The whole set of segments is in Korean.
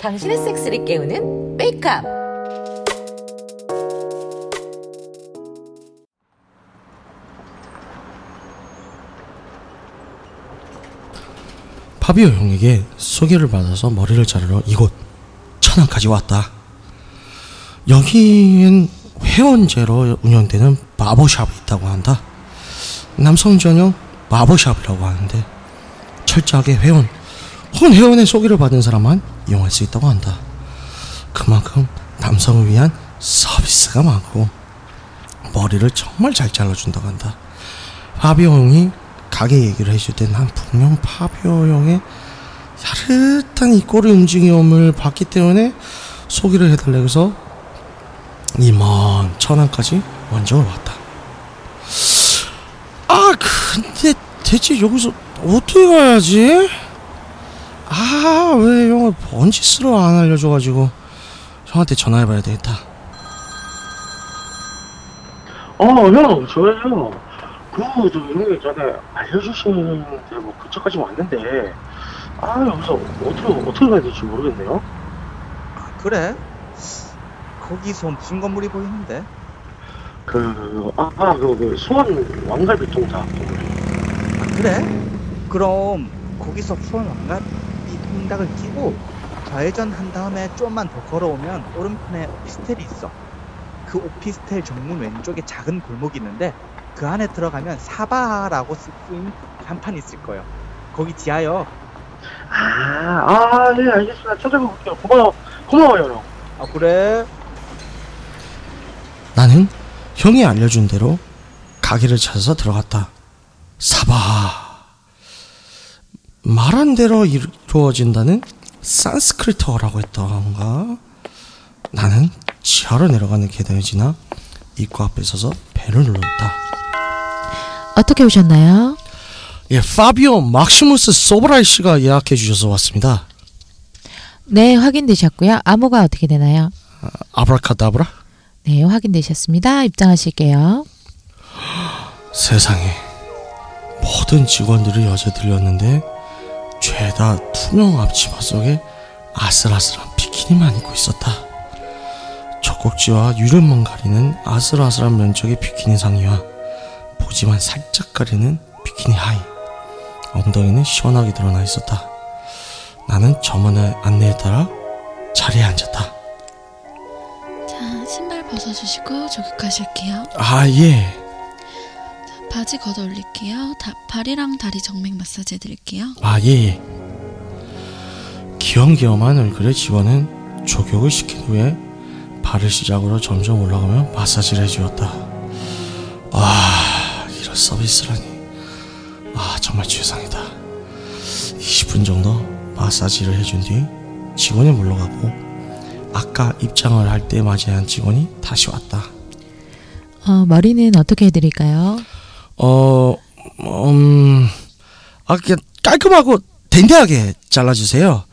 당신의 섹스를 깨우는 메이크업. 파비오 형에게 소개를 받아서 머리를 자르러 이곳 천안까지 왔다. 여기엔 회원제로 운영되는 바버샵이 있다고 한다. 남성 전용 바버샵이라고 하는데 철저하게 회원 혹은 회원의 소개를 받은 사람만 이용할 수 있다고 한다. 그만큼 남성을 위한 서비스가 많고 머리를 정말 잘 잘라준다고 한다. 파비오 형이 가게 얘기를 해줄 때 난 분명 파비오 형의 야릇한 이 꼬리 움직임을 봤기 때문에 소개를 해달라고 해서 이먼 천안까지 먼저 왔다. 아 근데 대체 여기서 어떻게 가야지? 아 왜 형을 번지스로 안 알려줘가지고 형한테 전화해봐야 되겠다. 어, 형, 저예요. 그, 저, 형이 전에 알려주시는데, 뭐, 그쪽까지 왔는데, 아, 여기서 어떻게, 어떻게 가야 될지 모르겠네요. 아, 그래? 거기서 무슨 건물이 보이는데? 그, 아, 아 그, 그, 수원 왕갈비 통닭. 아, 그래? 그럼 거기서 수원 왕갈비 통닭을 끼고 좌회전 한 다음에 좀만 더 걸어오면 오른편에 오피스텔이 있어. 그 오피스텔 정문 왼쪽에 작은 골목이 있는데 그 안에 들어가면 사바라고 쓰인 간판이 있을 거예요. 거기 지하요. 아, 아, 예, 알겠습니다. 찾아가 볼게요. 고마워, 고마워요, 형. 아 그래? 나는 형이 알려준 대로 가게를 찾아서 들어갔다. 사바. 말한 대로 이루어진다는 산스크리트어라고 했던가? 나는 지하로 내려가는 계단을 지나 입구 앞에 서서 벨을 눌렀다. 어떻게 오셨나요? 예, 파비오 막시무스 소브라이 씨가 예약해 주셔서 왔습니다. 네, 확인되셨고요. 암호가 어떻게 되나요? 아브라카다브라? 네, 확인되셨습니다. 입장하실게요. 세상에 모든 직원들이 여자들이었는데 죄다 투명 앞치마 속에 아슬아슬한 비키니만 입고 있었다. 젖꼭지와 유륜만 가리는 아슬아슬한 면적의 비키니 상의와 보지만 살짝 가리는 비키니 하의 엉덩이는 시원하게 드러나 있었다. 나는 저만의 안내에 따라 자리에 앉았다. 자, 신발 벗어주시고 저격하실게요. 아 예. 자, 바지 걷어 올릴게요. 다, 발이랑 다리 정맥 마사지 해드릴게요. 아, 예, 예. 귀염귀염한 얼굴의 직원은 조격을 시킨 후에 발을 시작으로 점점 올라가며 마사지를 해주었다. 와, 이런 서비스라니. 아, 정말 최상이다. 20분 정도 마사지를 해준 뒤 직원이 물러가고 아까 입장을 할 때 맞이한 직원이 다시 왔다. 어, 머리는 어떻게 해드릴까요? 어, 음, 아, 그냥 깔끔하고 댕댕하게 잘라주세요.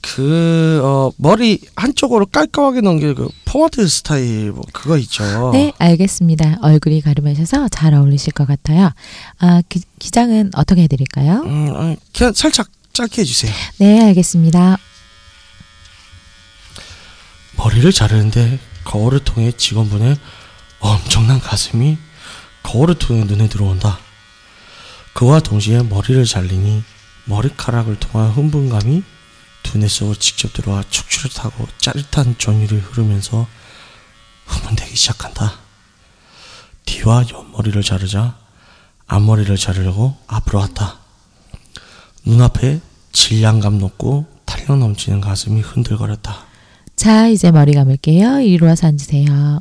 그, 어, 머리 한쪽으로 깔끔하게 넘길 그 포마드 스타일, 뭐, 그거 있죠. 네, 알겠습니다. 얼굴이 가름하셔서 잘 어울리실 것 같아요. 아, 기, 기장은 어떻게 해드릴까요? 음, 아, 그냥 살짝 짧게 해주세요. 네, 알겠습니다. 머리를 자르는데 거울을 통해 직원분의 엄청난 가슴이 거울을 통해 눈에 들어온다. 그와 동시에 머리를 잘리니 머리카락을 통한 흥분감이 두뇌 속으로 직접 들어와 척추를 타고 짜릿한 전율이 흐르면서 흥분되기 시작한다. 뒤와 옆머리를 자르자 앞머리를 자르려고 앞으로 왔다. 눈앞에 질량감 높고 탄력 넘치는 가슴이 흔들거렸다. 자, 이제 머리 감을게요. 이리 와서 앉으세요.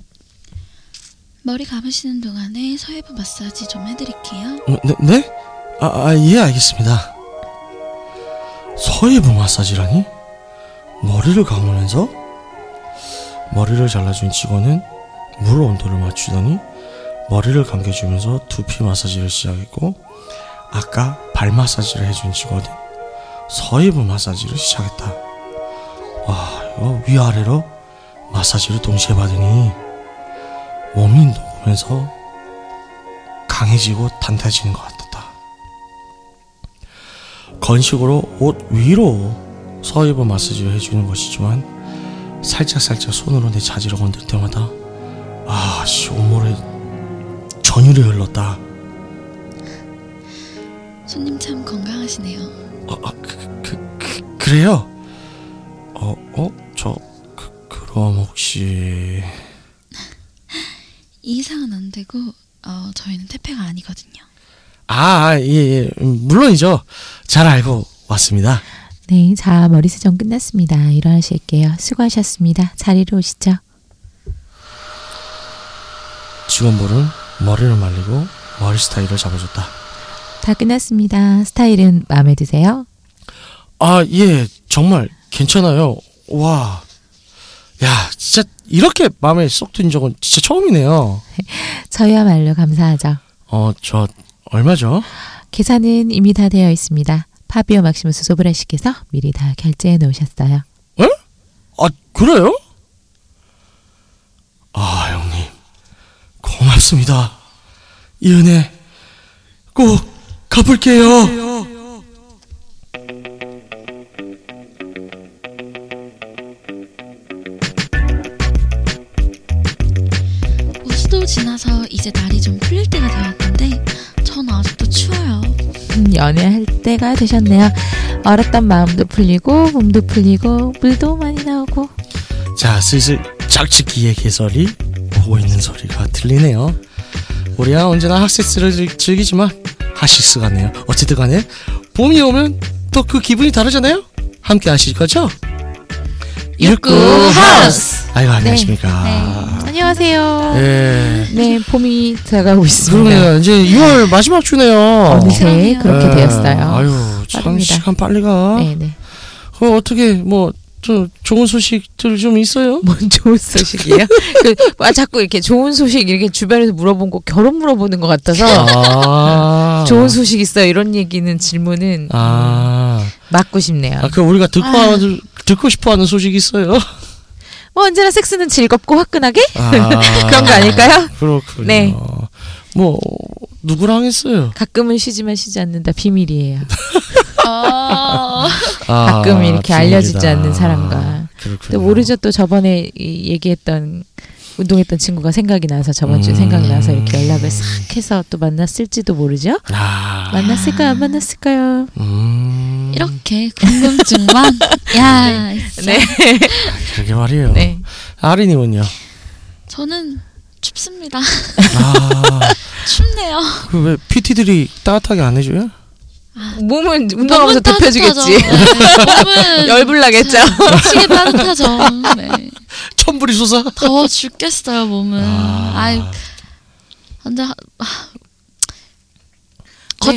머리 감으시는 동안에 서해부 마사지 좀 해드릴게요. 어, 네? 네? 아, 아, 예, 알겠습니다. 서해부 마사지라니? 머리를 감으면서? 머리를 잘라준 직원은 물 온도를 맞추더니 머리를 감겨주면서 두피 마사지를 시작했고 아까 발 마사지를 해준 직원은 서해부 마사지를 시작했다. 와, 이거 위아래로 마사지를 동시에 받으니 몸이 녹으면서 강해지고 단단해지는 것 같았다. 건식으로 옷 위로 서입어 마사지 해주는 것이지만 살짝 살짝 손으로 내 자지를 건들 때마다 아씨 온몸에 전율이 흘렀다. 손님 참 건강하시네요. 어, 아, 그, 그, 그, 그래요? 어, 어, 저 그, 그럼 혹시 이 이상은 안 되고 어, 저희는 태페가 아니거든요. 아, 예, 예, 음, 물론이죠. 잘 알고 왔습니다. 네, 자 머리 수정 끝났습니다. 일어나실게요. 수고하셨습니다. 자리로 오시죠. 직원분은 머리를 말리고 머리 스타일을 잡아줬다. 다 끝났습니다. 스타일은 마음에 드세요? 아, 예, 정말 괜찮아요. 와, 야, 진짜 이렇게 마음에 쏙 든 적은 진짜 처음이네요. 저희야말로 감사하죠. 어, 저 얼마죠? 계산은 이미 다 되어 있습니다. 파비오 막시무스 소브라 씨께서 미리 다 결제해 놓으셨어요. 아, 그래요? 아, 형님, 고맙습니다. 이 은혜 꼭 갚을게요. 연애할 때가 되셨네요. 얼었던 마음도 풀리고 몸도 풀리고 물도 많이 나오고 자, 슬슬 짝짓기의 개설이 오고 있는 소리가 들리네요. 우리야 언제나 학섹스를 즐- 즐기지만 하식스 같네요. 어쨌든 간에 봄이 오면 또 그 기분이 다르잖아요. 함께 하실 거죠? 육구 하우스! 아이고 안녕하십니까. 안녕하세요. 예. 네, 봄이 다가오고 있습니다. 그러네요. 이제 2월 마지막 주네요. 어느새 그러네요. 그렇게 예. 되었어요. 아유, 참 빠릅니다. 시간 빨리 가. 네, 네. 어, 어떻게 뭐 좀 좋은 소식들 좀 있어요? 뭔 좋은 소식이에요? 그, 아, 자꾸 이렇게 좋은 소식 이렇게 주변에서 물어본 거 결혼 물어보는 것 같아서 아. 좋은 소식 있어요 이런 얘기는 질문은 아. 맞고 싶네요. 아, 그 우리가 듣고 아. 듣고 싶어 하는 소식 있어요? 뭐 언제나 섹스는 즐겁고 화끈하게 아, 그런 거 아닐까요? 그렇군요. 네. 뭐 누구랑 했어요? 가끔은 쉬지만 쉬지 않는다 비밀이에요. 어... 아, 가끔 이렇게 알려지지 비밀이다. 않는 사람과. 그렇군요. 또 모르죠 또 저번에 이 얘기했던 운동했던 친구가 생각이 나서 저번 주에 음. 생각이 나서 이렇게 연락을 싹 해서 또 만났을지도 모르죠. 아, 만났을까요 안 만났을까요? 음, 이렇게 궁금증만 야 있어. 네. 그러게 말이에요. 네. 아리님은요? 저는 춥습니다. 아, 춥네요. 그왜 PT들이 따뜻하게 안 해줘요? 몸은 운동하면서 데펴주겠지. 네, 몸은 열불 나겠죠. 시계 따뜻하죠. 네. 천불이 솟아? 더워 죽겠어요 몸은. 아. 아이 근데 하- 아,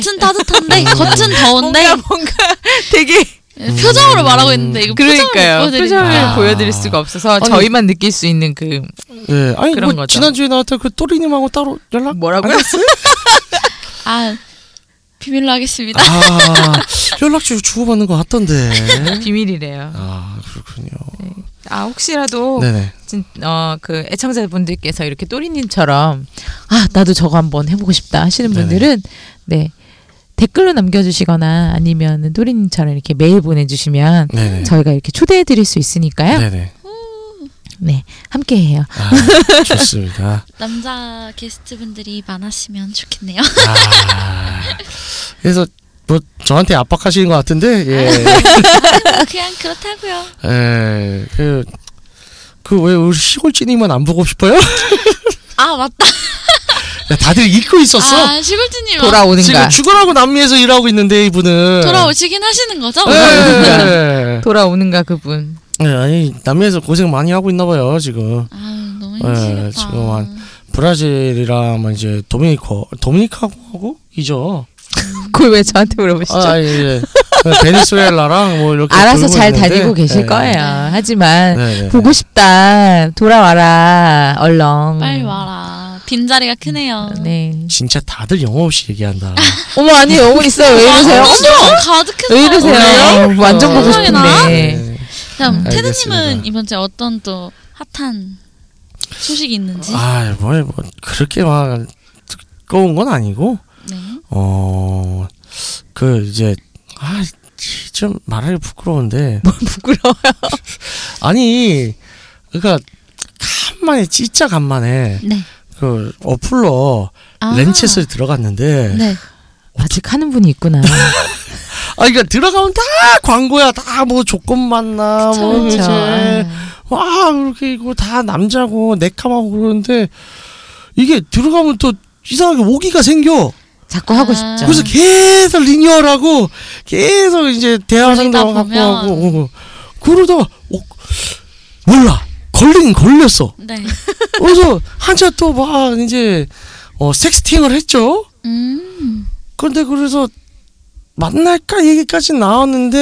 겉은 따뜻한데 겉은 더운데 뭔가 뭔가 되게 예, 표정으로 말하고 있는데 이거 그러니까요. 표정을, 표정을 아. 보여드릴 수가 없어서 아니, 저희만 느낄 수 있는 그 예, 아니 그런 뭐 거죠. 지난주에 나왔던 그 또리님하고 따로 연락 뭐라고요? 아 비밀로 하겠습니다. 아, 연락처 주고받는 것 같던데. 비밀이래요. 아, 그렇군요. 아 혹시라도 네네. 진, 어, 그 애청자분들께서 이렇게 또리님처럼 아 나도 저거 한번 해보고 싶다 하시는 네네. 분들은 네 댓글로 남겨주시거나 아니면 또리님처럼 이렇게 메일 보내주시면 네네. 저희가 이렇게 초대해드릴 수 있으니까요. 네네. 네 함께 해요. 아, 좋습니다. 남자 게스트분들이 많았으면 좋겠네요. 아, 그래서 뭐 저한테 압박하시는 것 같은데, 예, 그냥 그렇다고요. 예, 그, 그왜 우리 시골지님만 안 보고 싶어요? 아 맞다. 야, 다들 잊고 있었어. 아 시골지님 돌아오는가? 지금 죽어라고 남미에서 일하고 있는데 이분은. 돌아오시긴 하시는 거죠? 예. 돌아오는가 그분. 예, 아니 남미에서 고생 많이 하고 있나 봐요 지금. 아 너무 예, 힘들겠다. 지금 한 브라질이랑 뭐 이제 도미니코, 도미니카하고 이죠. 그걸 왜 저한테 물어보시죠? 아, 예, 예. 베네수엘라랑 뭐 이렇게. 알아서 잘 있는데, 다니고 계실 예. 거예요. 하지만 네, 네. 보고 싶다. 돌아와라. 얼렁. 빨리 와라. 빈자리가 크네요. 네. 진짜 다들 영어 없이 얘기한다. 어머 아니 영혼 있어요. 왜 이러세요? 아, 진짜 가득해서. 왜 이러세요? 그래요? 완전 보고 세상에 나? 싶은데. 네. 그럼. 테드님은 이번 주에 어떤 또 핫한 소식이 있는지? 아, 뭐, 뭐 그렇게 막 뜨거운 건 아니고 네. 어, 그 이제 아, 좀 말하기 부끄러운데 부끄러워요. 아니 그러니까 간만에 진짜 간만에 네. 그 어플로 아. 렌챗을 들어갔는데 네. 아직 하는 분이 있구나. 아 그러니까 들어가면 다 광고야 다 뭐 조건 만나 뭐 그쵸. 이제 아. 와 그렇게 이거 다 남자고 내캄하고 그러는데 이게 들어가면 또 이상하게 오기가 생겨 자꾸 하고 아. 싶죠. 그래서 계속 리뉴얼하고 계속 이제 대화 상담 갖고. 하고 어, 어. 그러다가 어, 몰라 걸리긴 걸렸어 네. 그래서 한참 또 막 이제 어 섹스팅을 했죠 음. 근데 그래서 만날까 얘기까지 나왔는데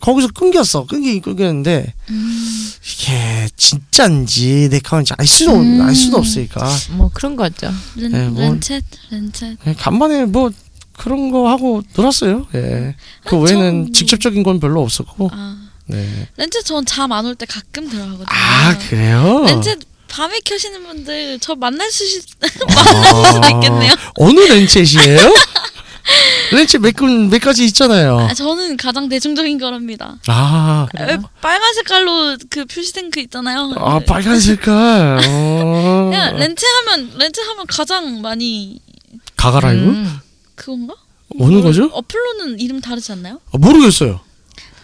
거기서 끊겼어 끊기 끊겼는데 음. 이게 진짜인지 내 카운지 알 수도 없- 음. 알 수도 없으니까 뭐 그런 거죠. 렌, 네, 뭐- 렌챗, 렌챗. 그냥 간만에 뭐 그런 거 하고 놀았어요. 예. 그 아, 외에는 전- 직접적인 건 별로 없었고. 아. 네. 렌챗 전잠 안 올 때 가끔 들어가거든요. 아 그래요? 렌챗 밤에 켜시는 분들 저 만날 수, 있- 아, 수도 있겠네요. 어느 렌챗이에요? 렌챗 몇, 군- 몇 가지 있잖아요. 아, 저는 가장 대중적인 거랍니다. 아, 왜 빨간 색깔로 그 표시된 그 있잖아요. 아 빨간 색깔. 어. 그냥 렌트 하면 렌트 하면 가장 많이 가가라이브? 음. 그건가? 어느 거죠? 어플로는 이름 다르지 않나요? 아, 모르겠어요.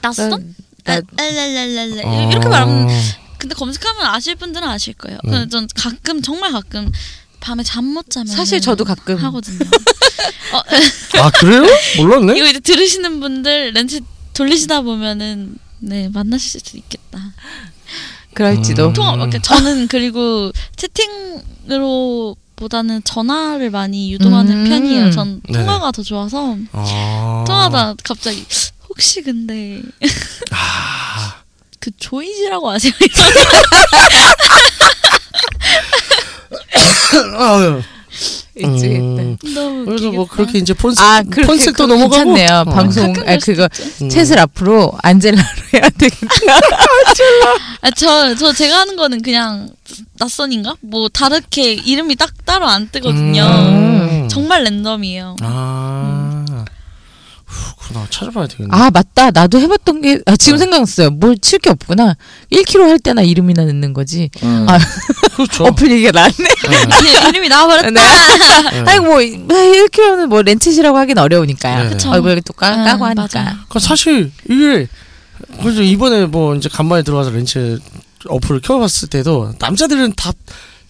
낯선? 나- 아, 랄랄랄랄라 아. 이렇게 말하면 근데 검색하면 아실 분들은 아실 거예요. 네. 근데 전 가끔 정말 가끔 밤에 잠 못 자면 사실 저도 가끔 하거든요. 어, 아 그래요? 몰랐네. 이거 이제 들으시는 분들 렌트 돌리시다 보면은 네 만나실 수도 있겠다. 그럴지도. 음. 통화 그러니까 저는 그리고 채팅으로 보다는 전화를 많이 유도하는 음. 편이에요. 전 네네. 통화가 더 좋아서 아. 통화하다 갑자기 혹시 근데 아. 그 조이지라고 아세요? 음, 너무 그래서 뭐. 그렇게 이제 폰스 아, 그렇게 폰색도 넘어가고. 괜찮네요. 어. 방송 아 그거 음. 챗을 앞으로 안젤라로 해야 되겠다. 아, 저, 저 제가 하는 거는 그냥 낯선인가? 뭐 다르게 이름이 딱 따로 안 뜨거든요. 음. 정말 랜덤이에요. 아. 후, 그나 찾아봐야 되겠네. 아 맞다. 나도 해봤던 게 아, 지금 어. 생각났어요. 뭘 칠 게 없구나. 1kg 할 때나 이름이나 넣는 거지. 음. 아, 그렇죠. 어플 얘기가 나왔네. 네. 이름이 나와버렸다. 네. 아이고 뭐 1kg는 뭐 렌치시라고 하긴 어려우니까요. 네. 그쵸. 얼굴에 또 까, 아, 까고 맞아요. 하니까. 그 사실 이게 그래서 이번에 뭐 이제 간만에 들어가서 랜챗 어플을 켜봤을 때도 남자들은 다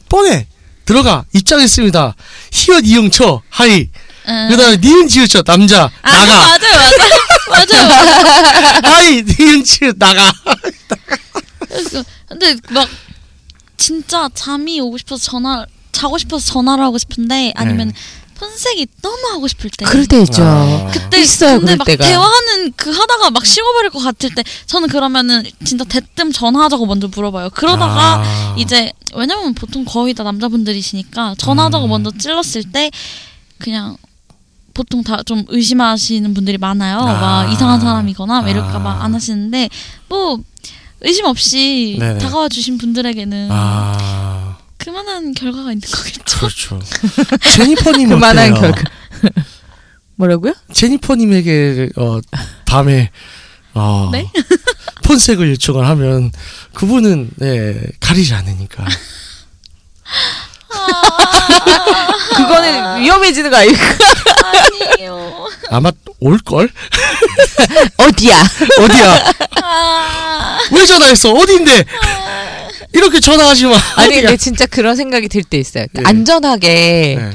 뻔해 들어가 입장했습니다. 히읗 이응쳐 하이 응. 그다음에 니은 지읒쳐 남자 아, 나가 맞아요, 맞아요. 맞아요. 하이 니은 지읒 나가 근데 막 진짜 잠이 오고 싶어서 전화 자고 싶어서 전화를 하고 싶은데 아니면 네. 폰색이 너무 하고 싶을 때 그럴 때 있죠. 아. 그때 있어요, 근데 그럴 막 때가. 대화하는 그 하다가 막 식어버릴 것 같을 때 저는 그러면은 진짜 대뜸 전화하자고 먼저 물어봐요. 그러다가 아. 이제 왜냐면 보통 거의 다 남자분들이시니까 전화하자고 음. 먼저 찔렀을 때 그냥 보통 다 좀 의심하시는 분들이 많아요. 아. 막 이상한 사람이거나 막 이럴까봐 아. 안 하시는데 뭐 의심 없이 네네. 다가와 주신 분들에게는 아 그만한 결과가 있는 거겠죠. 그렇죠 제니퍼님 그만한 어때요? 결과. 뭐라고요? 제니퍼님에게 어 밤에 어 네? 폰색을 요청을 하면 그분은 네 가리지 않으니까 그거는 위험해지는 거 아닐까? 아니에요. 아마 올걸 어디야? 어디야 아, 왜 전화했어 어디인데 이렇게 전화하지 마 아니? 근데 진짜 그런 생각이 들 때 있어요. 네. 안전하게 네.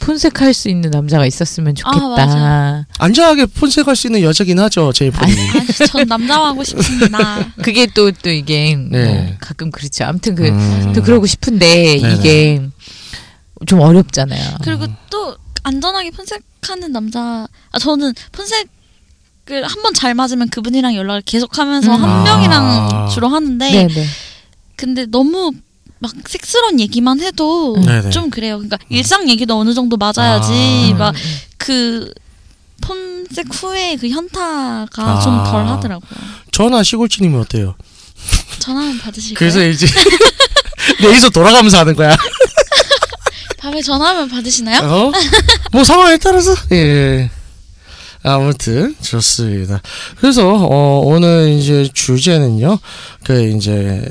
폰색할 수 있는 남자가 있었으면 좋겠다. 맞아. 안전하게 폰색할 수 있는 여자긴 하죠 제니퍼님 아니, 전 남자 하고 싶습니다. 그게 또 또 이게 뭐 네. 가끔 그렇죠. 아무튼 그 음. 또 그러고 싶은데 네네. 이게 좀 어렵잖아요. 그리고 또 안전하게 폰색하는 남자 아 저는 폰색을 한 번 잘 맞으면 그분이랑 연락을 계속하면서 음. 한 아. 명이랑 주로 하는데 네, 네. 근데 너무 막 섹스런 얘기만 해도 음. 네네. 좀 그래요. 그러니까 일상 얘기도 어느 정도 맞아야지 아. 막그 폰색 후에 그 현타가 아. 좀덜 하더라고요. 전화 시골주님은 어때요? 전화 한번 받으실까요? 그래서 이제 내에서 돌아가면서 하는 거야 밤에 전화하면 받으시나요? 어? 뭐 상황에 따라서 예 아무튼 좋습니다. 그래서 어, 오늘 이제 주제는요. 그 이제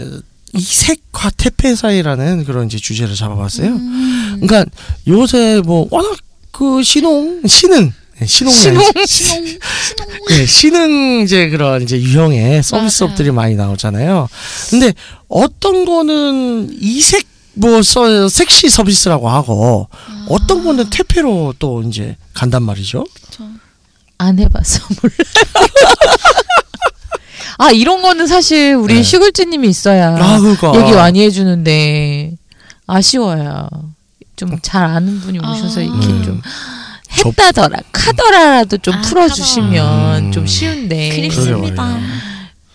이색화 태폐 사이라는 그런 이제 주제를 잡아봤어요. 음. 그러니까 요새 뭐 워낙 그 신홍 신흥 네, 신홍 신홍 신- 신홍 네, 신흥 이제 그런 이제 유형의 서비스업들이 많이 나오잖아요. 근데 어떤 거는 이색 뭐 서, 섹시 서비스라고 하고 어떤 거는 퇴폐로 또 이제 간단 말이죠. 저안 해봐서 몰라. 아 이런 거는 사실 우리 네. 슈글즈님이 있어야 아, 그러니까. 얘기 많이 해주는데 아쉬워요. 좀 잘 아는 분이 오셔서 아. 이렇게 음. 좀 했다더라 카더라라도 좀 아, 풀어주시면 카더라. 좀 음. 쉬운데 그립습니다.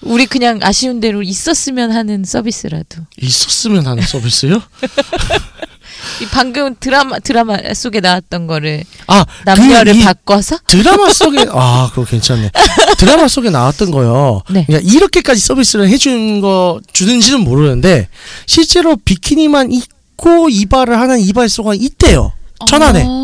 우리 그냥 아쉬운 대로 있었으면 하는 서비스라도 있었으면 하는 서비스요? 이 방금 드라마 드라마 속에 나왔던 거를 아, 남녀를 그이 바꿔서 드라마 속에 아 그거 괜찮네. 드라마 속에 나왔던 거요. 네. 그러니까 이렇게까지 서비스를 해준 거 주는지는 모르는데 실제로 비키니만 입고 이발을 하는 이발소가 있대요. 천안에. 어.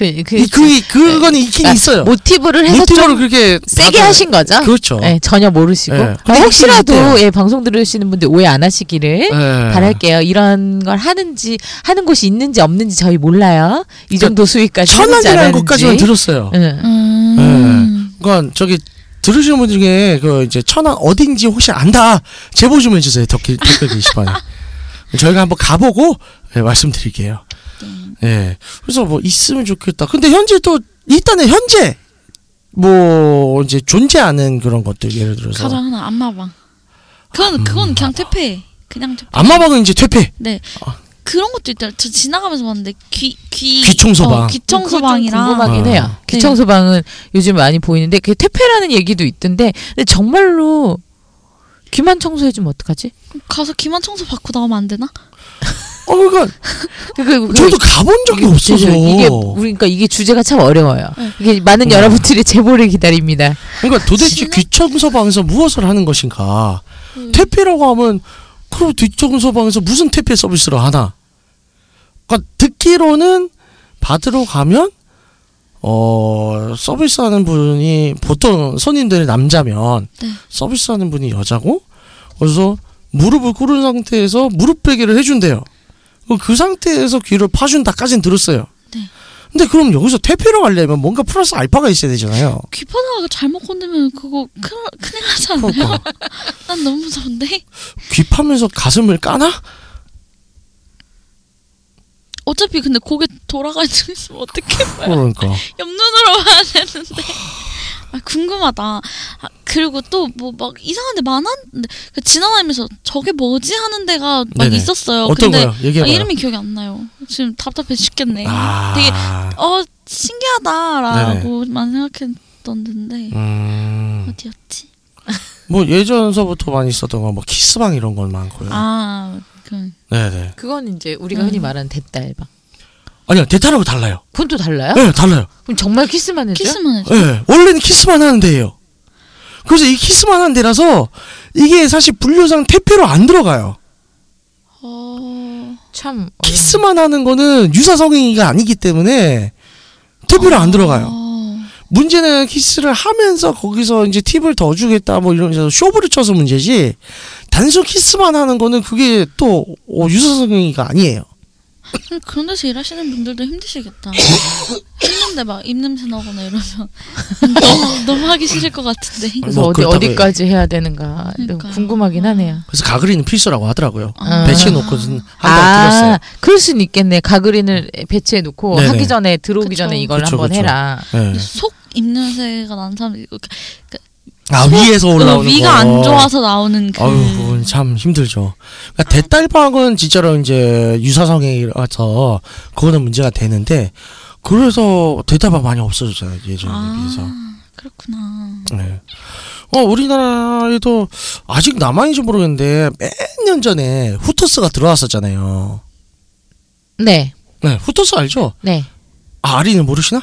음, 그, 그, 이, 그 그거는 있긴 아, 있어요. 모티브를 해서 모티브를 좀 그렇게 세게 받아요. 하신 거죠? 그렇죠. 네, 전혀 모르시고 네. 아, 근데 혹시라도. 예, 방송 들으시는 분들 오해 안 하시기를 네. 바랄게요. 이런 걸 하는지 하는 곳이 있는지 없는지 저희 몰라요. 이 정도 수익까지 하는지 안 천안이라는. 것까지만 들었어요. 예. 음. 그러니까 저기 들으시는 분 중에 그 이제 천안 어딘지 혹시 안다 제보 좀 해주세요. 댓글 댓글 게시판에. 저희가 한번 가보고 예, 말씀드릴게요. 예. 그래서 뭐 있으면 좋겠다. 근데 현재 또 일단은 현재 뭐 이제 존재하는 그런 것들 예를 들어서 가장 하나 안마방. 그건 그건 그냥 퇴폐. 그냥 퇴폐. 안마방은 이제 퇴폐. 네. 그런 것도 있더라. 저 지나가면서 봤는데 귀 귀. 귀청소방. 어, 귀청소방이랑. 좀 궁금하긴 어. 해요. 네. 귀청소방은 요즘 많이 보이는데 그게 퇴폐라는 얘기도 있던데 근데 정말로 귀만 청소해주면 어떡하지? 가서 귀만 청소 받고 나오면 안 되나? 어 그러니까 그, 그, 그- 저도 가본 적이 없어서 이게 그러니까 이게 주제가 참 어려워요. 네. 이게 많은 네. 여러분들의 제보를 기다립니다. 그러니까 도대체 지나- 귀청소 방에서 무엇을 하는 것인가? 음. 퇴폐라고 하면 그럼 귀청소 방에서 무슨 퇴폐 서비스를 하나? 그러니까 듣기로는 받으러 가면 어 서비스하는 분이 보통 손님들이 남자면 네. 서비스하는 분이 여자고 그래서 무릎을 꿇은 상태에서 무릎 베개를 해준대요. 그럼 그 상태에서 귀를 파준다까진 들었어요. 네. 근데 그럼 여기서 퇴폐로 가려면 뭔가 플러스 알파가 있어야 되잖아요. 귀파다가 잘못 건드면 그거 큰일, 큰일 나지 않나요? 그러니까. 난 너무 무서운데. 귀 파면서 가슴을 까나? 어차피 근데 고개 돌아가 있으면 어떻게 봐요? 그러니까. 옆눈으로 봐야 되는데. 아, 궁금하다. 아, 그리고 또 뭐 막 이상한 데 많았는데 그 지나다니면서 저게 뭐지 하는 데가 막 네네. 있었어요. 어떤 근데 거요? 얘기해봐요. 아, 이름이 기억이 안 나요. 지금 답답해 죽겠네. 아. 되게 어 신기하다라고만 생각했던 데인데 음. 어디였지? 뭐 예전서부터 많이 있었던 거뭐 키스방 이런 건 많고요. 아, 그 네네. 그건 이제 우리가 음. 흔히 말하는 대딸방. 아니요 대딸하고 달라요. 그건 또 달라요? 네 달라요. 그럼 정말 키스만 해줘요? 키스만 해줘. 네 원래는 키스만 하는 데예요. 그래서 이 키스만 하는 데라서 이게 사실 분류상 퇴폐로 안 들어가요. 어, 참 키스만 하는 거는 유사 성행위가 아니기 때문에 퇴폐로 안 들어가요. 어, 문제는 키스를 하면서 거기서 이제 팁을 더 주겠다 뭐 이런 쇼부를 쳐서 문제지 단순 키스만 하는 거는 그게 또 어, 유사 성행위가 아니에요. 그럼 그런 데서 일하시는 분들도 힘드시겠다. 했는데 막 입냄새 나거나 이러면 너무 너무 하기 싫을 것 같은데. 그래서 뭐 어디 그렇다고요. 어디까지 해야 되는가 좀 그러니까요. 궁금하긴 하네요. 그래서 가그리는 필수라고 하더라고요. 아. 배치해 놓고는 한다고 아, 들었어요. 그럴 수는 있겠네. 가그린을 배치해 놓고 네네. 하기 전에 들어오기 그쵸. 전에 이걸 그쵸, 한번 그쵸. 해라. 네. 속 입냄새가 나는 사람 이 아 위에서 올라오는 위가 거. 안 좋아서 나오는 그 아유, 그건 참 힘들죠. 그러니까 대딸방은 진짜로 이제 유사성행위라서 그거는 문제가 되는데 그래서 대딸방 많이 없어졌잖아요 예전에 비해서. 아, 그렇구나. 네. 어 우리나라에도 아직 남아있는지 모르겠는데 몇 년 전에 후토스가 들어왔었잖아요. 네, 네, 후토스 알죠? 네. 아, 아리는 모르시나?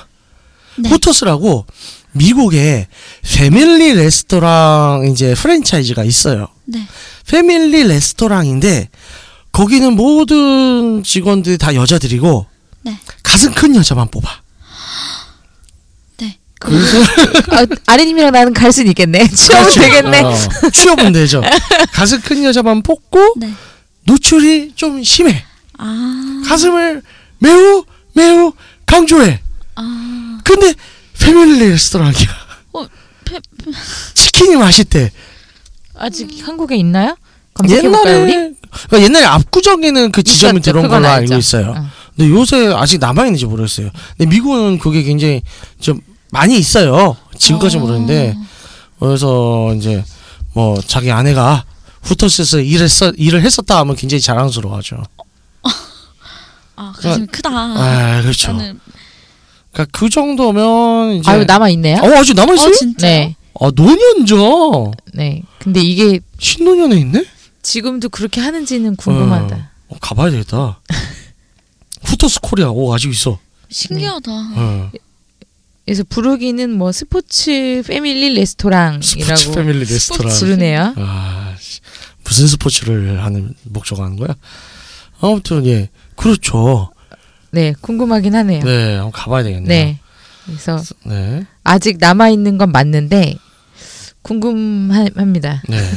네. 후토스라고 미국에 패밀리 레스토랑 이제 프랜차이즈가 있어요. 네. 패밀리 레스토랑인데 거기는 모든 직원들이 다 여자들이고 네. 가슴 큰 여자만 뽑아. 네. 그래서 아, 아내님이랑 나는 갈 수는 있겠네. 취하면 그렇죠. 되겠네. 어, 취업은 되죠. 가슴 큰 여자만 뽑고 네. 노출이 좀 심해. 아. 가슴을 매우 매우 강조해. 아. 근데 패밀리 레스토랑이야. 어, 페, 치킨이 맛있대. 아직 한국에 있나요? 검색해볼까요? 옛날에 그러니까 옛날에 압구정에는 그 지점이 있었죠. 들어온 걸로. 알고 있어요. 어. 근데 요새 아직 남아 있는지 모르겠어요. 근데 미국은 그게 굉장히 좀 많이 있어요. 지금까지 어. 모르는데 그래서 이제 뭐 자기 아내가 후터스에서 일했어 일을 했었다 하면 굉장히 자랑스러워하죠. 아, 가슴이 크다. 아 그렇죠. 저는 그러니까 그 정도면 이제 아유 남아 있네요. 어 아직 남아 있어요? 어 진짜. 네, 아 논현죠. 네. 근데 이게 신논현에 있네? 지금도 그렇게 하는지는 궁금하다. 어, 가봐야 되겠다. 후터스 코리아 오 아직 있어. 신기하다. 어. 그래서 부르기는 뭐 스포츠 패밀리 레스토랑이라고 스포츠 패밀리 레스토랑. 부르네요. 아, 씨. 무슨 스포츠를 하는 목적으로 하는 거야? 아무튼 예 그렇죠. 네, 궁금하긴 하네요. 네. 네, 한번 가봐야 되겠네요. 그래서 네, 아직 남아 있는 건 맞는데 궁금합니다. 네.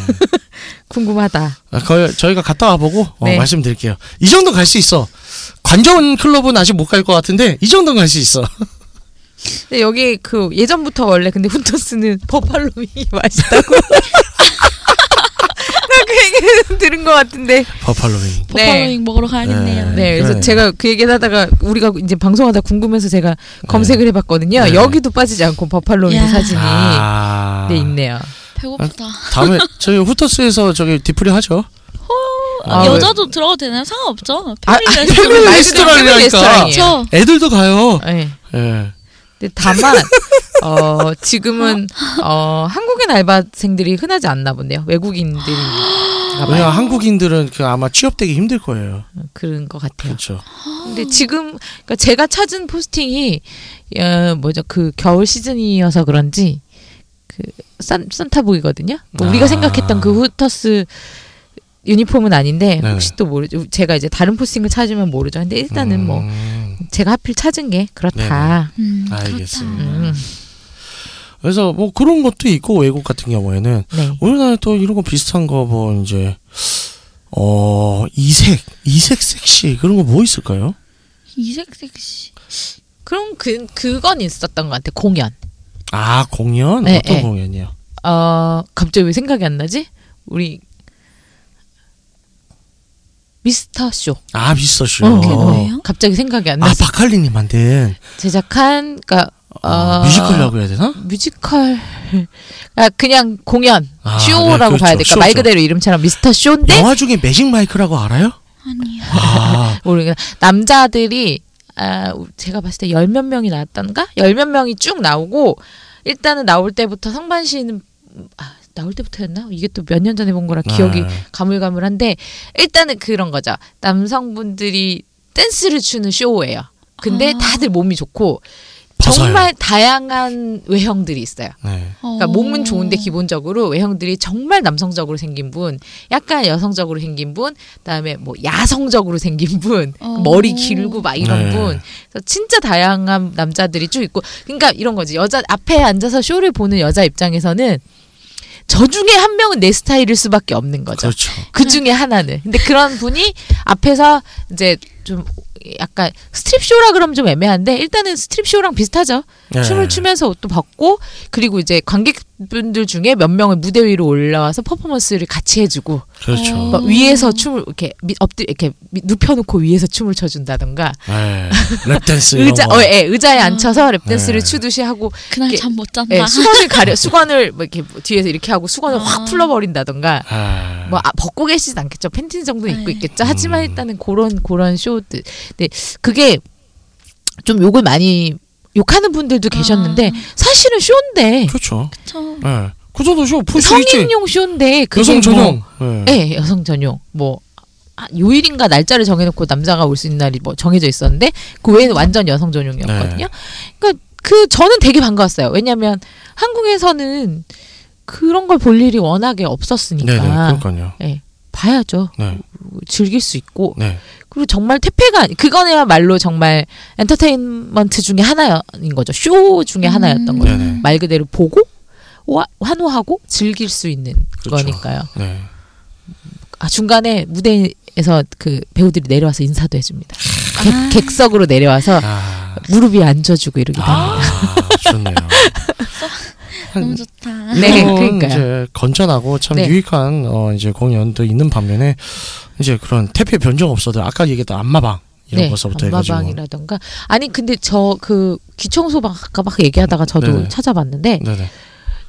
궁금하다. 아, 거, 저희가 갔다 와보고 어, 네. 말씀드릴게요. 이 정도 갈 수 있어. 관전 클럽은 아직 못 갈 것 같은데 이 정도는 갈수 있어. 근데 여기 그 예전부터 원래 근데 훈토스는 버팔로윙이 맛있다고. 얘기는 들은 것 같은데. 버팔로윙. 버팔로윙 먹으러 가야겠네요. 네. 네, 그래서 그래. 제가 그 얘기를 하다가 우리가 이제 방송하다 궁금해서 제가 검색을 해봤거든요. 네. 여기도 빠지지 않고 버팔로윙 야. 사진이 아, 네 있네요. 배고프다. 다음에 저희 후터스에서 저기 뒤풀이 하죠. 아, 여자도 들어가도 되나요? 상관없죠. 아, 패밀리 아, 레스토랑. 패밀리 레스토랑이에요. 저 애들도 가요. 네. 예. 근데 다만 어 지금은 어 한국인 알바생들이 흔하지 않나 본데요. 외국인들이 왜냐 한국인들은 그 아마 취업되기 힘들 거예요. 그런 것 같아요. 그렇죠. 근데 지금 그러니까 제가 찾은 포스팅이 어, 뭐죠 그 겨울 시즌이어서 그런지 그 산, 산타복이거든요. 뭐 우리가 아. 생각했던 그 후터스 유니폼은 아닌데. 혹시 또 모르죠. 제가 이제 다른 포스팅을 찾으면 모르죠. 근데 일단은 뭐 음, 제가 하필 찾은 게 그렇다. 음, 알겠습니다. 음, 그래서 뭐 그런 것도 있고 외국 같은 경우에는 네. 우리나라 또 이런 거 비슷한 거 뭐 이제 어 이색 이색 섹시 그런 거 뭐 있을까요? 이색 섹시. 그럼 그 그건 있었던 것 같아. 공연. 아 공연 네, 어떤 네. 공연이요? 어 갑자기 왜 생각이 안 나지? 우리 미스터 쇼. 아 미스터 쇼. 어, 그게 뭐예요? 갑자기 생각이 안아 나서 박할리님 만든 제작한 그러니까 어, 어, 뮤지컬이라고 해야 되나? 뮤지컬 아 그냥 공연 아, 쇼라고 네, 봐야 그렇죠. 될까 말 쇼죠. 그대로 이름처럼 미스터 쇼인데 영화 중에 매직 마이크라고 알아요? 아니요. 아 모르겠 남자들이 아 제가 봤을 때 열 몇 명이 나왔던가 열 몇 명이 쭉 나오고 일단은 나올 때부터 상반신은 아, 나올 때부터였나 이게 또 몇 년 전에 본 거라 기억이 네. 가물가물한데 일단은 그런 거죠 남성분들이 댄스를 추는 쇼예요 근데 아. 다들 몸이 좋고 벗어요. 정말 다양한 외형들이 있어요. 네. 그러니까 몸은 좋은데 기본적으로 외형들이 정말 남성적으로 생긴 분, 약간 여성적으로 생긴 분, 그다음에 뭐 야성적으로 생긴 분, 어. 머리 길고 막 이런 네. 분, 그래서 진짜 다양한 남자들이 쭉 있고, 그러니까 이런 거지 여자 앞에 앉아서 쇼를 보는 여자 입장에서는 저 중에 한 명은 내 스타일일 수밖에 없는 거죠. 그렇죠. 그 중에 하나는. 근데 그런 분이 앞에서 이제 좀 약간 스트립 쇼라 그러면 좀 애매한데 일단은 스트립 쇼랑 비슷하죠. 네. 춤을 추면서 옷도 벗고 그리고 이제 관객분들 중에 몇 명을 무대 위로 올라와서 퍼포먼스를 같이 해주고 그렇죠. 어. 막 위에서 춤을 이렇게 밑 엎드 이렇게 밑- 눕혀놓고 위에서 춤을 춰준다던가 네. lap dance 의자 거. 어, 예, 의자에 아. 앉혀서 lap dance를 네. 추듯이 하고 그날 잠 못 잔다. 예, 수건을 가려 수건을 뭐 이렇게 뒤에서 이렇게 하고 수건을 아. 확 풀러버린다던가 아, 뭐 아, 벗고 계시진 않겠죠. 팬티 입고 네. 있겠죠. 하지만 음. 일단은 그런 그런 쇼들. 근데 그게 좀 욕을 많이 욕하는 분들도 계셨는데 아. 사실은 쇼인데 그렇죠. 그쵸. 네. 그 정도 쇼 풀수 있지. 성인용 쇼인데 그게 여성 뭐- 전용. 네. 네, 여성 전용. 뭐 아, 요일인가 날짜를 정해놓고 남자가 올 수 있는 날이 뭐 정해져 있었는데 그 외에는 완전 여성 전용이었거든요. 네. 그러니까 그 저는 되게 반가웠어요. 왜냐하면 한국에서는 그런 걸 볼 일이 워낙에 없었으니까. 네네. 그러니까요. 예. 봐야죠. 네. 즐길 수 있고 네. 그리고 정말 퇴폐가 아니 그거야말로 정말 엔터테인먼트 중에 하나인 거죠. 쇼 중에 하나였던 음. 거예요. 네네. 말 그대로 보고 와- 환호하고 즐길 수 있는 그렇죠. 거니까요. 네. 아 중간에 무대에서 그 배우들이 내려와서 인사도 해줍니다. 아. 객, 객석으로 내려와서 아, 무릎이 앉아주고 이러기도 합니다. 아 좋네요. 너무 좋다. 네, 이런 그러니까요. 이제 건전하고 참 네. 유익한 어 이제 공연도 있는 반면에 이제 그런 태폐 변종 없어도 아까 얘기했던 안마방 이런 것서부터 해가지고 네, 안마방이라던가 아니 근데 저 그 귀청소방 아까 막 얘기하다가 저도 네네. 찾아봤는데 네네.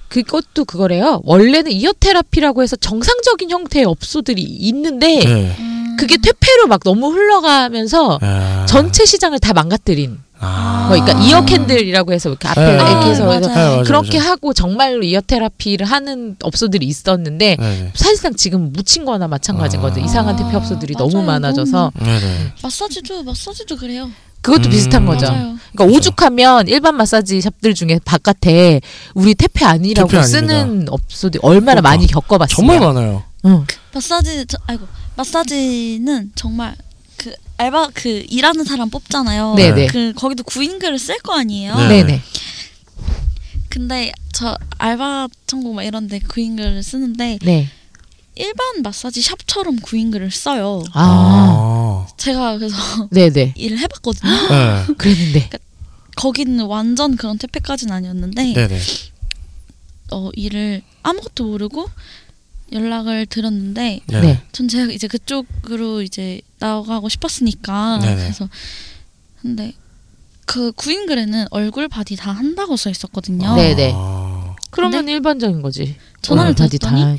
그것도 그거래요. 원래는 이어 테라피라고 해서 정상적인 형태의 업소들이 있는데 네. 음. 그게 퇴폐로 막 너무 흘러가면서 아. 전체 시장을 다 망가뜨린 아. 거. 그러니까 ear candle이라고 해서 이렇게 앞에 네. 이렇게 아, 해서 맞아요. 네, 맞아요, 그렇게 맞아요. 하고 정말로 ear therapy를 하는 업소들이 있었는데 네네. 사실상 지금 묻힌 거나 마찬가지인 아. 거죠. 이상한 퇴폐 업소들이 너무 맞아요. 많아져서 네네. 마사지도 마사지도 그래요. 그것도 음. 비슷한 거죠. 맞아요. 그러니까 그렇죠. 오죽하면 일반 마사지 샵들 중에 바깥에 우리 퇴폐 아니라고 퇴폐 쓰는 업소들이 얼마나 그러니까. 많이 겪어봤어요. 정말 많아요. 응. 마사지 저, 아이고 마사지는 정말 그 알바 그 일하는 사람 뽑잖아요. 네네. 그 거기도 구인글을 쓸 거 아니에요. 네. 네네. 근데 저 알바 천국 막 이런데 구인글을 쓰는데 네. 일반 마사지 샵처럼 구인글을 써요. 아. 제가 그래서 네네. 일을 해봤거든요. 네. 그랬는데. 거기는 완전 그런 퇴폐까지는 아니었는데 네네. 어 일을 아무것도 모르고 연락을 드렸는데 네네. 네. 전 제가 이제 그쪽으로 이제 나가고 싶었으니까 네네. 그래서 근데 그 구인 글에는 얼굴 바디 다 한다고 써 있었거든요. 네. 네네. 아. 그러면 일반적인 거지. 전화를 얼굴 바디 드렸더니 네.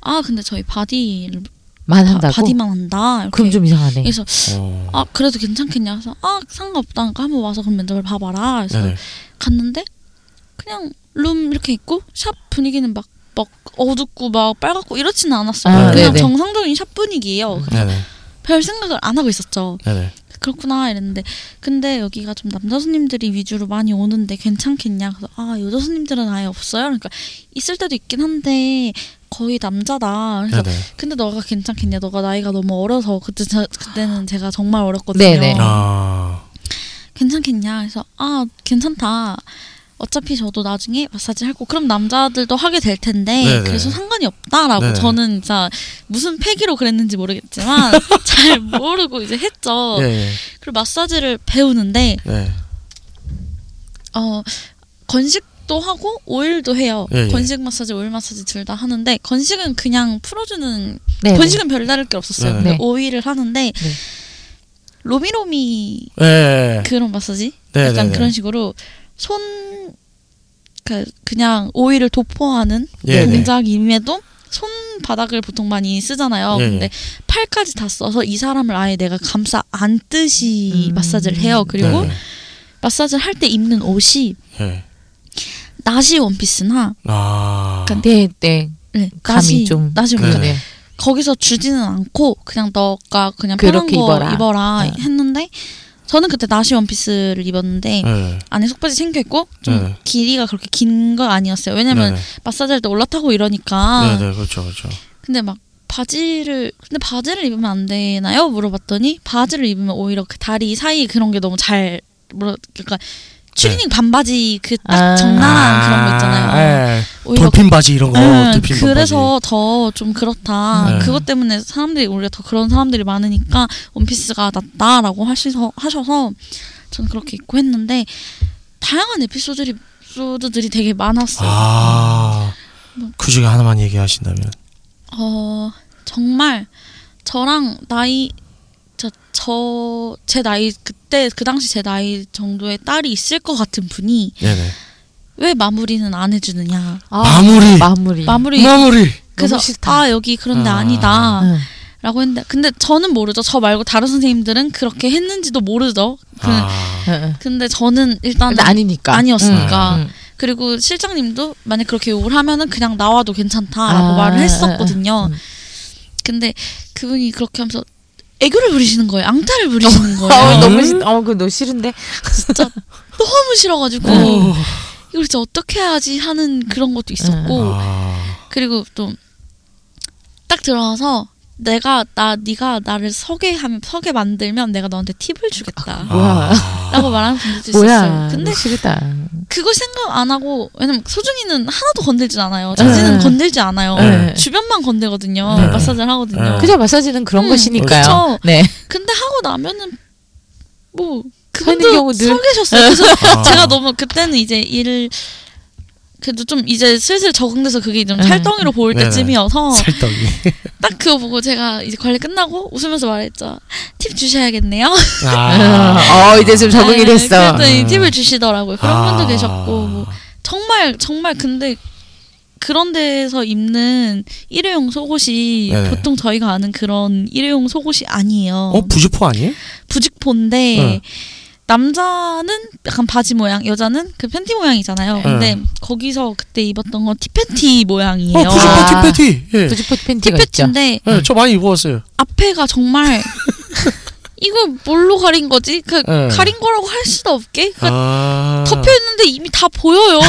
아 근데 저희 바디를 만 바, 한다고. 바 디만 한다. 이렇게. 그럼 좀 이상하네. 그래서 어. 아 그래도 괜찮겠냐 그래서 아 상관없다니까 한번 와서 그럼 면접을 봐봐라. 그래서 네네. 갔는데 그냥 룸 이렇게 있고 샵 분위기는 막 막 어둡고 막 빨갛고 이렇지는 않았어요. 아, 그냥 네네. 정상적인 샵 분위기예요. 별 생각을 안 하고 있었죠. 네네. 그렇구나 이랬는데 근데 여기가 좀 남자 손님들이 위주로 많이 오는데 괜찮겠냐 그래서 아 여자 손님들은 아예 없어요 그러니까 있을 때도 있긴 한데 거의 남자다 그래서 네네. 근데 너가 괜찮겠냐 너가 나이가 너무 어려서 그때 저, 그때는 제가 정말 어렸거든요 네네. 아. 괜찮겠냐 그래서 아 괜찮다 어차피 저도 나중에 마사지 할 거 그럼 남자들도 하게 될 텐데 네네. 그래서 상관이 없다라고 네네. 저는 진짜 무슨 패기로 그랬는지 모르겠지만 잘 모르고 이제 했죠 예. 예. 그리고 마사지를 배우는데 네. 어 건식도 하고 오일도 해요. 예, 예. 건식 마사지, 오일 마사지 둘 다 하는데 건식은 그냥 풀어주는 네. 건식은 별다를 게 없었어요. 네. 근데 네. 오일을 하는데 로미로미 예. 그런 마사지 네, 약간 네, 네. 그런 식으로 손 그, 그냥 오일을 도포하는 예, 네. 동작임에도 손바닥을 보통 많이 쓰잖아요. 예, 예. 근데 팔까지 다 써서 이 사람을 아예 내가 감싸 안듯이 음. 마사지를 해요. 그리고 네네. 마사지를 할 때 입는 옷이 예. 나시 원피스나 아. 네, 네. 네, 감이 나시, 좀- 나시 네. 원피스 네. 거기서 주지는 않고 그냥 너가 그냥 편한 그렇게 거 입어라. 입어라, 네. 했는데 저는 그때 나시 원피스를 입었는데 네. 안에 속바지 챙겨 있고 좀 네. 길이가 그렇게 긴 거 아니었어요. 왜냐면 네네. 마사지 할 때 올라타고 이러니까. 네네. 그렇죠. 그렇죠. 근데 막 바지를 근데 바지를 입으면 안 되나요? 물어봤더니 바지를 입으면 오히려 그 다리 사이 그런 게 너무 잘 뭐라 그러니까 추리닝 반바지 그딱 아. 적나라한 그런 거 있잖아요. 예. 오히려 돌핀 바지 이런 거. 응, 돌핀 그래서 더 좀 그렇다. 네. 그것 때문에 사람들이 오히려 더 그런 사람들이 많으니까 원피스가 낫다라고 하셔서 하셔서 저는 그렇게 입고 했는데 다양한 에피소드들이 에피소드들이 되게 많았어요. 아. 그 중에 하나만 얘기하신다면. 어 정말 저랑 나이 저 제 나이 그때 그 당시 제 나이 정도의 딸이 있을 것 같은 분이 네네. 왜 마무리는 안 해주느냐 아, 마무리. 마무리. 마무리 마무리. 그래서. 아 여기 그런데 아. 아. 니다 응. 라고 했는데 근데 저는 모르죠 저 말고 다른 선생님들은 그렇게 했는지도 모르죠 그, 아. 응, 응. 근데 저는 일단 아니니까. 아니었으니까. 응, 응. 그리고 실장님도 만약 그렇게 욕을 하면은 그냥 나와도 괜찮다라고 아, 말을 했었거든요 응, 응. 근데 그분이 그렇게 하면서 애교를 부리시는 거예요 앙탈을 부리시는 어, 거예요 너무 싫, 어, 그 너무 싫은데. 진짜 너무 싫어가지고 오. 이걸 진짜 어떻게 해야지 하는 그런 것도 있었고 아. 그리고 또 딱 들어와서 내가 나 네가 나를 서게 하면 서게 만들면 내가 너한테 팁을 주겠다. 뭐야. 라고 말하는 분들도 있었어요. 뭐야. 근데 싫다. 그거 생각 안 하고 왜냐면 소중이는 하나도 건들진 않아요. 자지는 네. 건들지 않아요. 네. 주변만 건들거든요. 네. 마사지를 하거든요. 네. 그죠 마사지는 그런 음, 것이니까요. 그쵸. 네. 근데 하고 나면은 뭐 그분도. 서 계셨어요. 그래서 아. 제가 너무 그때는 이제 일을 그래도 좀 이제 슬슬 적응돼서 그게 좀 음, 살덩이로 보일. 때쯤이어서 살떡이. 딱 그거 보고 제가 이제 관리 끝나고 웃으면서 말했죠. 팁 주셔야겠네요. 아. 어 이제 좀 적응이 네, 됐어. 그랬더니 음. 팁을 주시더라고요. 그런 아. 분도 계셨고 뭐 정말 정말 근데 그런 데서 입는 일회용 속옷이 네네. 보통 저희가 아는 그런 일회용 속옷이 아니에요. 어 부지포 아니에요? 부직포인데 네. 남자는 약간 바지 모양, 여자는 그 팬티 모양이잖아요. 근데 거기서 그때 입었던 건 티팬티 모양이에요. 어 부지포 아. 티패티. 예. 부지포 팬티가 있죠. 티팬티인데 예, 저 많이 입어봤어요. 앞에가 정말 이거 뭘로 가린 거지? 그 네. 가린 거라고 할 수도 없게 그 아. 덮여 있는데 이미 다 보여요.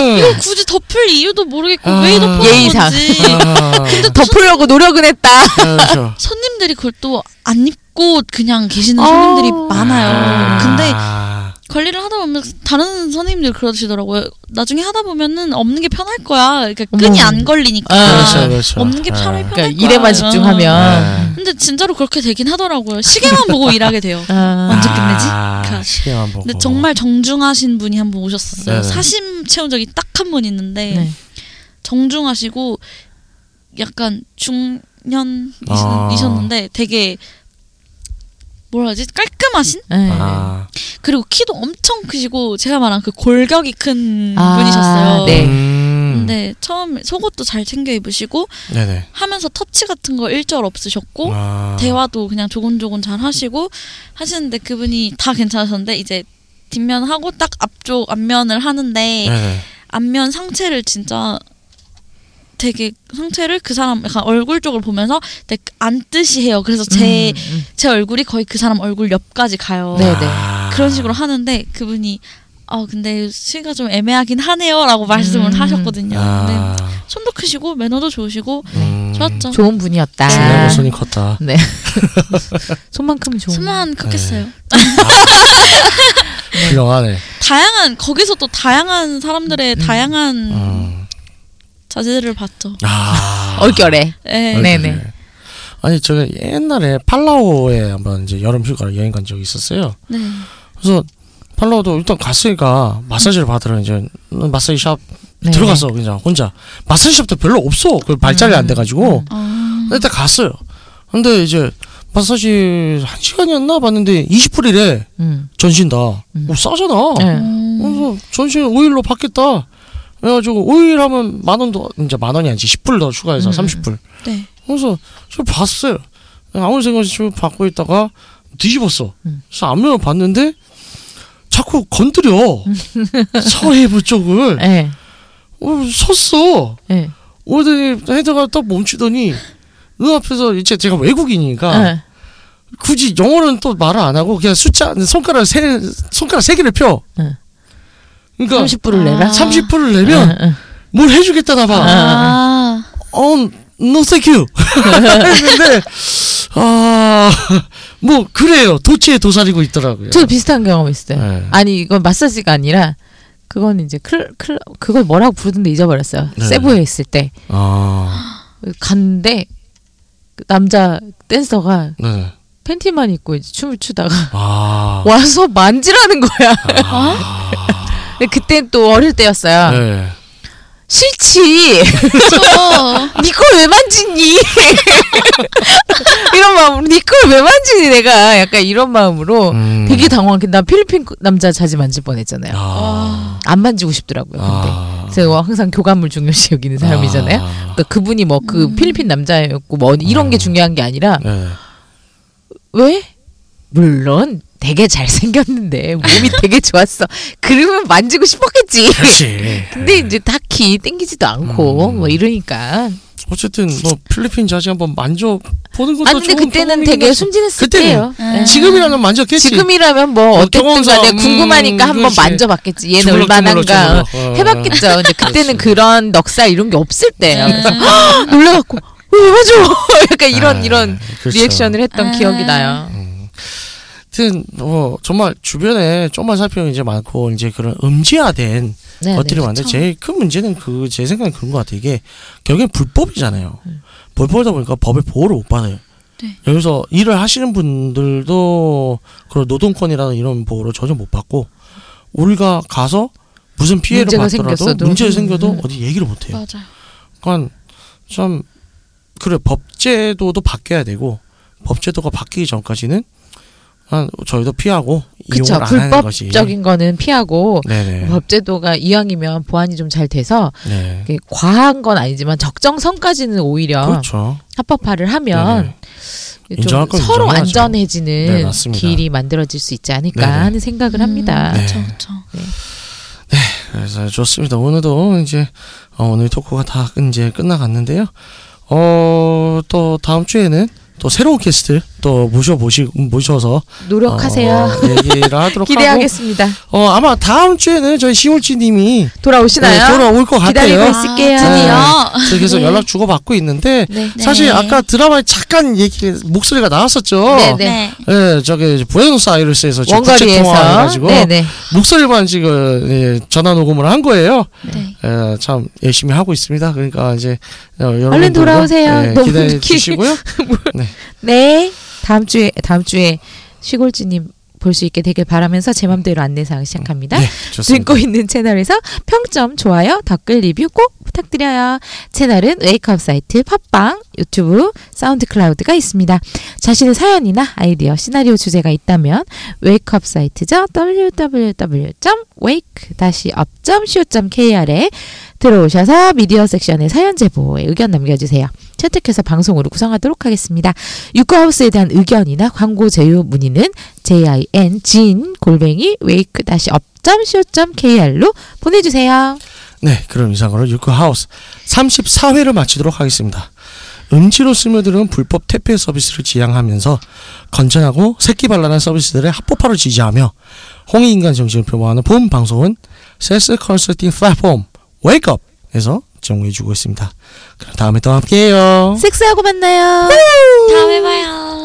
예. 이걸 굳이 덮을 이유도 모르겠고 아. 왜 덮는 예의상. 건지. 아. 덮으려고 노력은 했다. 그렇죠. 손님들이 그걸 또 안 입 고 그냥 계시는 손님들이 아. 많아요. 근데 아. 관리를 하다 보면 다른 선생님들 그러시더라고요. 나중에 하다 보면은 없는 게 편할 거야. 그러니까 끈이. 안 걸리니까. 아. 그렇죠, 그렇죠. 없는 게 차라리 아. 편할 그러니까 거야. 일에만 집중하면. 네. 근데 진짜로 그렇게 되긴 하더라고요. 시계만 보고 일하게 돼요. 아. 언제 끝내지? 아, 그- 시계만 보고. 근데 정말 정중하신 분이 한 분 오셨어요. 네네. 사심 채운 적이 딱한분 있는데 네. 정중하시고 약간 아. 중년이셨는데 되게 뭐라 하지 깔끔하신 네. 아. 그리고 키도 엄청 크시고 제가 말한 그 골격이 큰 아, 분이셨어요. 네. 음. 근데 처음에 속옷도 잘 챙겨 입으시고 네네. 하면서 터치 같은 거 일절 없으셨고 아. 대화도 그냥 조곤조곤 잘 하시고 하시는데 그분이 다 괜찮으셨는데 이제 뒷면 하고 딱 앞쪽 앞면을 하는데 네네. 앞면 상체를 진짜 되게 상체를 그 사람 약간 얼굴 쪽을 보면서 되게 앉듯이 해요. 그래서 제제 음, 얼굴이 거의 그 사람 얼굴 옆까지 가요. 네. 아. 그런 식으로 하는데 그분이 어 근데 수위가 좀 애매하긴 하네요라고 말씀을 음. 하셨거든요. 근데 아. 손도 크시고 매너도 좋으시고 음. 좋았죠. 음. 좋은 분이었다. 중요한 건 손이 컸다. 네. 손만큼은 좋은. 수만 크겠어요. 훌륭하네. 다양한 거기서 또 다양한 사람들의 다양한 음. 자세를 봤죠. 아. 얼결에. 네. 네네. 아니 제가 옛날에 팔라오에 한번 이제 여름 휴가를 여행 간 적이 있었어요. 네. 그래서 팔라오도 일단 갔으니까 마사지를 받으러 이제 마사지 샵 네. 들어가서 그냥 혼자 마사지 샵도 별로 없어. 그 발달이 안 돼가지고 아, 일단 갔어요. 근데 이제 마사지 한 시간이었나 봤는데 20불이래 음. 전신 다. 음. 오, 싸잖아. 네. 음. 그래서 전신 5일로 받겠다. 그래가지고 5일 하면 만 원 더, 이제 만 원이 아니지 10불 더 추가해서 음. 30불. 네. 그래서 저 봤어요. 아무 생각 없이 쭉 받고 있다가 뒤집었어. 음. 그래서 안면을 봤는데 자꾸 건드려 서해부 쪽을 네. 어, 섰어. 네. 오더니 헤드가 딱 멈추더니 눈앞에서 이제 제가 외국인이니까 네. 굳이 영어는 또 말을 안 하고 그냥 숫자 손가락 세 손가락 세 개를 펴. 응. 그러니까 30불을 내라. 아. 30불을 내면 응, 응. 뭘 해주겠다나 봐. 아. 어, no thank you. 했는데, 아, 뭐, 그래요. 도치에 도사리고 있더라고요. 저도 비슷한 경험 있어요. 네. 아니 이건 마사지가 아니라 그건 이제 클, 클 그걸 뭐라고 부르던데 잊어버렸어요. 네. 세부에 있을 때 아, 갔는데 그 남자 댄서가 네. 팬티만 입고 이제 춤을 추다가 아. 와서 만지라는 거야. 아. 근데 그땐 또 어릴 때였어요. 네. 싫지. 저 니걸 왜 만지니? 이런 마음으로 니걸 왜 만지니 내가 약간 이런 마음으로 음. 되게 당황해. 나 필리핀 남자 자지 만질 뻔했잖아요. 아. 안 만지고 싶더라고요. 근데 아. 제가 항상 교감을 중요시 여기는 사람이잖아요. 아. 그러니까 그분이 뭐그 음. 필리핀 남자였고 뭐 이런 게 음. 중요한 게 아니라 네. 왜? 물론 되게 잘 생겼는데 몸이 되게 좋았어. 그러면 만지고 싶었겠지. 그렇지. 근데 이제 딱히 땡기지도 않고 음. 뭐 이러니까. 어쨌든, 뭐, 필리핀 자지 한번 만져 보는 것도 아 근데 그때는 되게 같아. 순진했을. 때예요. 음. 예. 지금이라면 만졌겠지. 지금이라면 뭐 어, 어쨌든 간에 음, 궁금하니까 한번 그렇지. 만져봤겠지. 얘는 얼마나인가 주물럭. 어. 해봤겠죠. 근데 그때는 그렇지. 그런 넉살 이런 게 없을 때예요. 네. 그래서 헉! 놀래갖고 왜 맞아? 약간 이런 아, 이런 그렇죠. 리액션을 했던 아. 기억이 나요. 하여튼 뭐 정말 주변에 좀만 살펴보면 이제 많고 이제 그런 음지화된 네, 것들이 네. 많은데 그쵸. 제일 큰 문제는 그 제 생각엔 그런 것 같아요. 이게 결국엔 불법이잖아요. 음. 불법이다 보니까 법의 보호를 못 받아요. 네. 여기서 일을 하시는 분들도 그런 노동권이라는 이런 보호를 전혀 못 받고 우리가 가서 무슨 피해를 문제가 받더라도 생겼어도. 문제가 음, 생겨도 음. 어디 얘기를 못 해요. 맞아요. 그러니까 좀 그래 법제도도 바뀌어야 되고 법제도가 바뀌기 전까지는 한 저희도 피하고 그쵸. 이용을 안 하는 것이 불법적인 거는 피하고 네네 법제도가 이왕이면 보완이 좀 잘 돼서 네 이게 과한 건 아니지만 적정선까지는 오히려 그렇죠 합법화를 하면. 좀 인정할 건 서로 인정해야죠. 안전해지는 네, 맞습니다. 길이 만들어질 수 있지 않을까 네네. 하는 생각을 합니다. 네. 그렇죠, 그렇죠. 그래서 좋습니다 오늘도 이제 어, 오늘 토크가 다 이제 끝나갔는데요 어 또 다음 주에는 또 새로운 게스트 또 모셔 보시 모셔서 노력하세요. 어, 얘기를 하도록 기대하겠습니다. 하고 어 아마 다음 주에는 저희 시골지님이 돌아오시나요? 네, 돌아올 것 기다리고 같아요. 있을게요. 아, 저희 계속 네. 연락 주고 받고 있는데 네. 네. 사실 아까 드라마에 잠깐 얘기 목소리가 나왔었죠. 네, 네. 예, 저기 부에노스 아이레스에서 지금 국제 원거리에서 통화해가지고 네네. 목소리만 지금 예, 전화 녹음을 한 거예요. 네. 예, 참 열심히 하고 있습니다. 그러니까 이제 어, 얼른 돌아오세요. 예, 기대해 길- 주시고요. 네. 다음 주에 다음 주에 시골지님 볼 수 있게 되길 바라면서 제 맘대로 안내사항 시작합니다. 네. 듣고 있는 채널에서 평점, 좋아요, 댓글 리뷰 꼭 부탁드려요. 채널은 웨이크업 사이트, 팟빵, 유튜브, 사운드 클라우드가 있습니다. 자신의 사연이나 아이디어, 시나리오 주제가 있다면 웨이크업 사이트죠. www.wake-up.co.kr에 들어오셔서 미디어 섹션에 사연 제보에 의견 남겨주세요. 채택해서 방송으로 구성하도록 하겠습니다. 유쿠하우스에 대한 의견이나 광고 제휴 문의는 jin 진 골뱅이 wake up.co.kr로 보내주세요. 네, 그럼 이상으로 유쿠하우스 34회를 마치도록 하겠습니다. 음지로 스며드는 불법 퇴폐 서비스를 지양하면서 건전하고 새끼발랄한 서비스들의 합법화를 지지하며 홍익인간 정신을 표방하는 본 방송은 세스 컨설팅 플랫폼 웨이크업에서 제공해주고 있습니다. 그럼 다음에 또 함께해요. 섹스하고 만나요. 다음에 봐요.